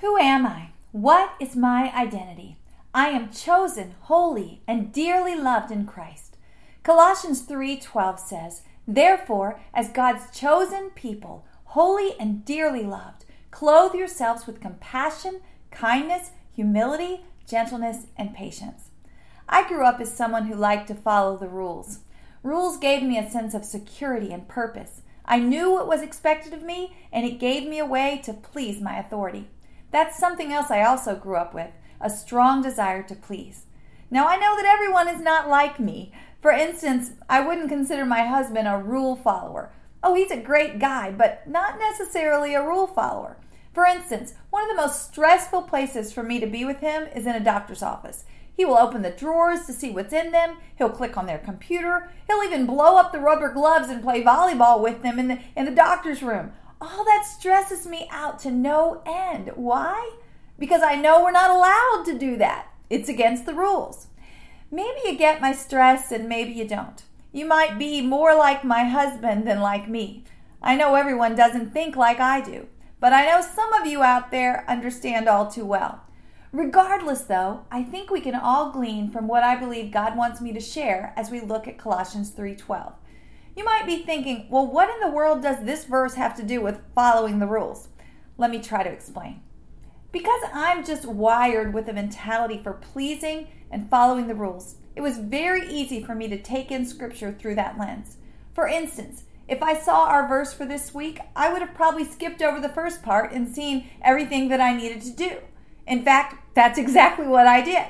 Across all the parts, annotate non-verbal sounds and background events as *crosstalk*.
Who am I? What is my identity? I am chosen, holy, and dearly loved in Christ. Colossians 3:12 says, "Therefore, as God's chosen people, holy and dearly loved, clothe yourselves with compassion, kindness, humility, gentleness, and patience." I grew up as someone who liked to follow the rules. Rules gave me a sense of security and purpose. I knew what was expected of me, and it gave me a way to please my authority. That's something else I also grew up with a strong desire to please. Now, I know that everyone is not like me. For instance, I wouldn't consider my husband a rule follower. Oh, he's a great guy, but not necessarily a rule follower. For instance, one of the most stressful places for me to be with him is in a doctor's office. He will open the drawers to see what's in them. He'll click on their computer. He'll even blow up the rubber gloves and play volleyball with them in the, in the doctor's room. All that stresses me out to no end. Why? Because I know we're not allowed to do that. It's against the rules. Maybe you get my stress and maybe you don't. You might be more like my husband than like me. I know everyone doesn't think like I do, but I know some of you out there understand all too well. Regardless, though, I think we can all glean from what I believe God wants me to share as we look at Colossians 3:12. You might be thinking, "Well, what in the world does this verse have to do with following the rules?" Let me try to explain. Because I'm just wired with a mentality for pleasing and following the rules, it was very easy for me to take in scripture through that lens. For instance, if I saw our verse for this week, I would have probably skipped over the first part and seen everything that I needed to do. In fact, that's *laughs* exactly what I did.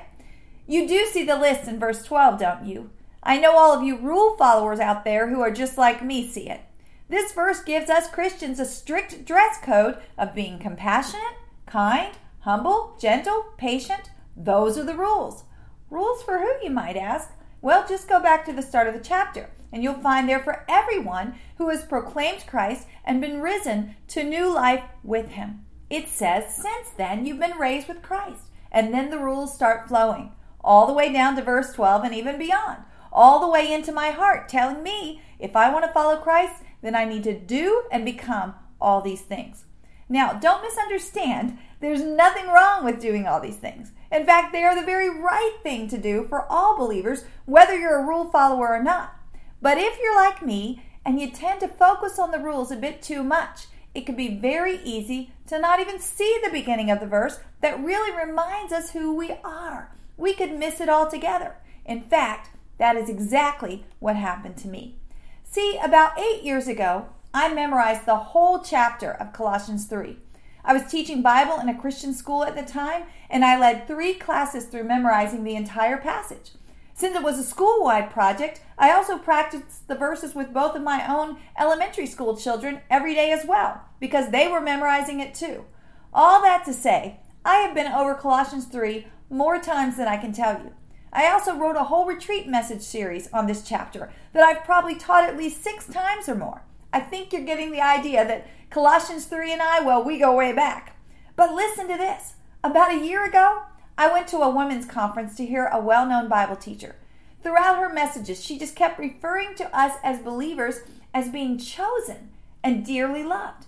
You do see the list in verse 12, don't you? I know all of you rule followers out there who are just like me see it. This verse gives us Christians a strict dress code of being compassionate, kind, humble, gentle, patient. Those are the rules. Rules for who, you might ask? Well, just go back to the start of the chapter, and you'll find there for everyone who has proclaimed Christ and been risen to new life with him. It says, Since then you've been raised with Christ. And then the rules start flowing, all the way down to verse 12 and even beyond, all the way into my heart, telling me if I want to follow Christ, then I need to do and become all these things. Now, don't misunderstand, there's nothing wrong with doing all these things. In fact, they are the very right thing to do for all believers, whether you're a rule follower or not. But if you're like me and you tend to focus on the rules a bit too much, it can be very easy to not even see the beginning of the verse that really reminds us who we are. We could miss it altogether. In fact, that is exactly what happened to me. See, about eight years ago, I memorized the whole chapter of Colossians 3. I was teaching Bible in a Christian school at the time, and I led three classes through memorizing the entire passage. Since it was a school wide project, I also practiced the verses with both of my own elementary school children every day as well, because they were memorizing it too. All that to say, I have been over Colossians 3 more times than I can tell you. I also wrote a whole retreat message series on this chapter that I've probably taught at least six times or more. I think you're getting the idea that Colossians 3 and I, well, we go way back. But listen to this. About a year ago, I went to a women's conference to hear a well known Bible teacher. Throughout her messages, she just kept referring to us as believers as being chosen and dearly loved.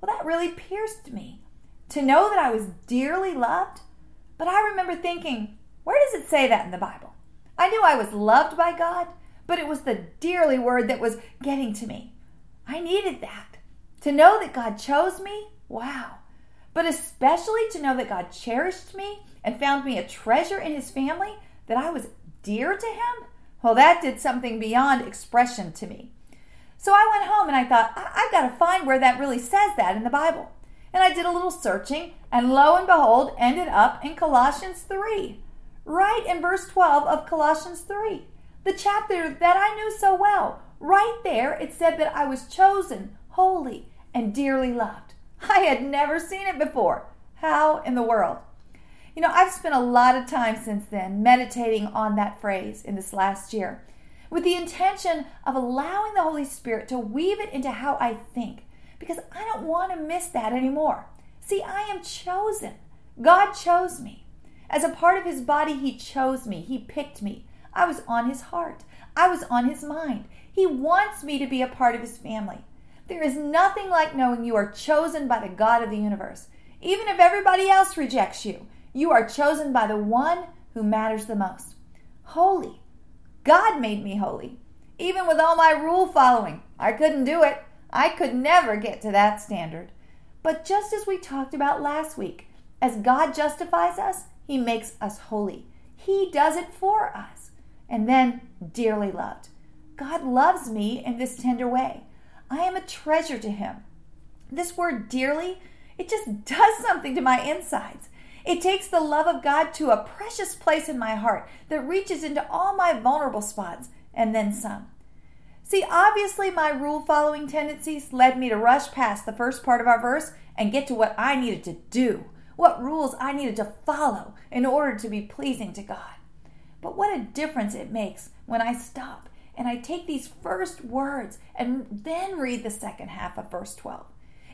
Well, that really pierced me to know that I was dearly loved. But I remember thinking, where does it say that in the Bible? I knew I was loved by God, but it was the dearly word that was getting to me. I needed that. To know that God chose me, wow. But especially to know that God cherished me and found me a treasure in his family, that I was dear to him, well, that did something beyond expression to me. So I went home and I thought, I- have got to find where that really says that in the Bible. And I did a little searching, and lo and behold, ended up in Colossians 3, right in verse 12 of Colossians 3, the chapter that I knew so well. Right there, it said that I was chosen, holy, and dearly loved. I had never seen it before. How in the world? You know, I've spent a lot of time since then meditating on that phrase in this last year with the intention of allowing the Holy Spirit to weave it into how I think because I don't want to miss that anymore. See, I am chosen. God chose me. As a part of his body, he chose me. He picked me. I was on his heart. I was on his mind. He wants me to be a part of his family. There is nothing like knowing you are chosen by the God of the universe. Even if everybody else rejects you, you are chosen by the one who matters the most. Holy. God made me holy. Even with all my rule following, I couldn't do it. I could never get to that standard. But just as we talked about last week, as God justifies us, He makes us holy. He does it for us. And then, dearly loved. God loves me in this tender way. I am a treasure to Him. This word dearly, it just *laughs* does something to my insides. It takes the love of God to a precious place in my heart that reaches into all my vulnerable spots and then some. See, obviously, my rule following tendencies led me to rush past the first part of our verse and get to what I needed to do, what rules I needed to follow in order to be pleasing to God. But what a difference it makes when I stop and I take these first words and then read the second half of verse 12.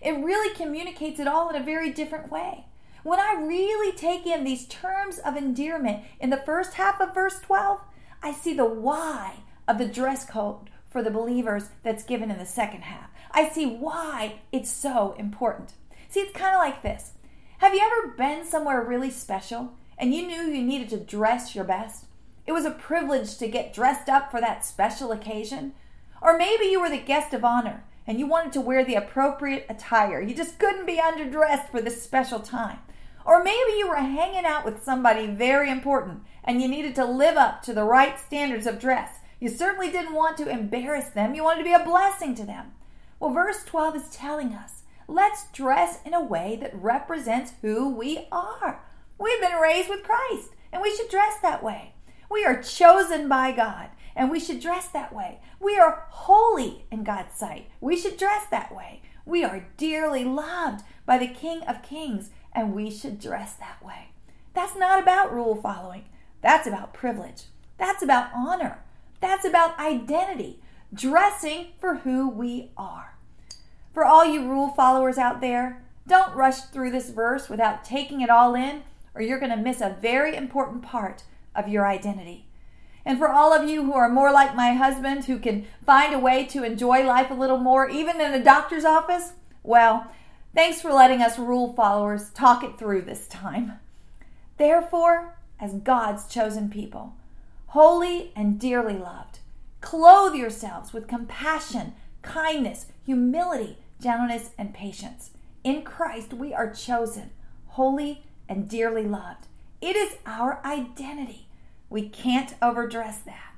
It really communicates it all in a very different way. When I really take in these terms of endearment in the first half of verse 12, I see the why of the dress code for the believers that's given in the second half. I see why it's so important. See, it's kind of like this. Have you ever been somewhere really special and you knew you needed to dress your best? It was a privilege to get dressed up for that special occasion. Or maybe you were the guest of honor and you wanted to wear the appropriate attire. You just couldn't be underdressed for this special time. Or maybe you were hanging out with somebody very important and you needed to live up to the right standards of dress. You certainly didn't want to embarrass them, you wanted to be a blessing to them. Well, verse 12 is telling us let's dress in a way that represents who we are. We've been raised with Christ, and we should dress that way. We are chosen by God, and we should dress that way. We are holy in God's sight. We should dress that way. We are dearly loved by the King of Kings, and we should dress that way. That's not about rule following. That's about privilege. That's about honor. That's about identity, dressing for who we are. For all you rule followers out there, don't rush through this verse without taking it all in, or you're going to miss a very important part of your identity. And for all of you who are more like my husband, who can find a way to enjoy life a little more, even in a doctor's office, well, thanks for letting us rule followers talk it through this time. Therefore, as God's chosen people, holy and dearly loved, clothe yourselves with compassion, kindness, humility, gentleness, and patience. In Christ, we are chosen, holy and dearly loved. It is our identity. We can't overdress that.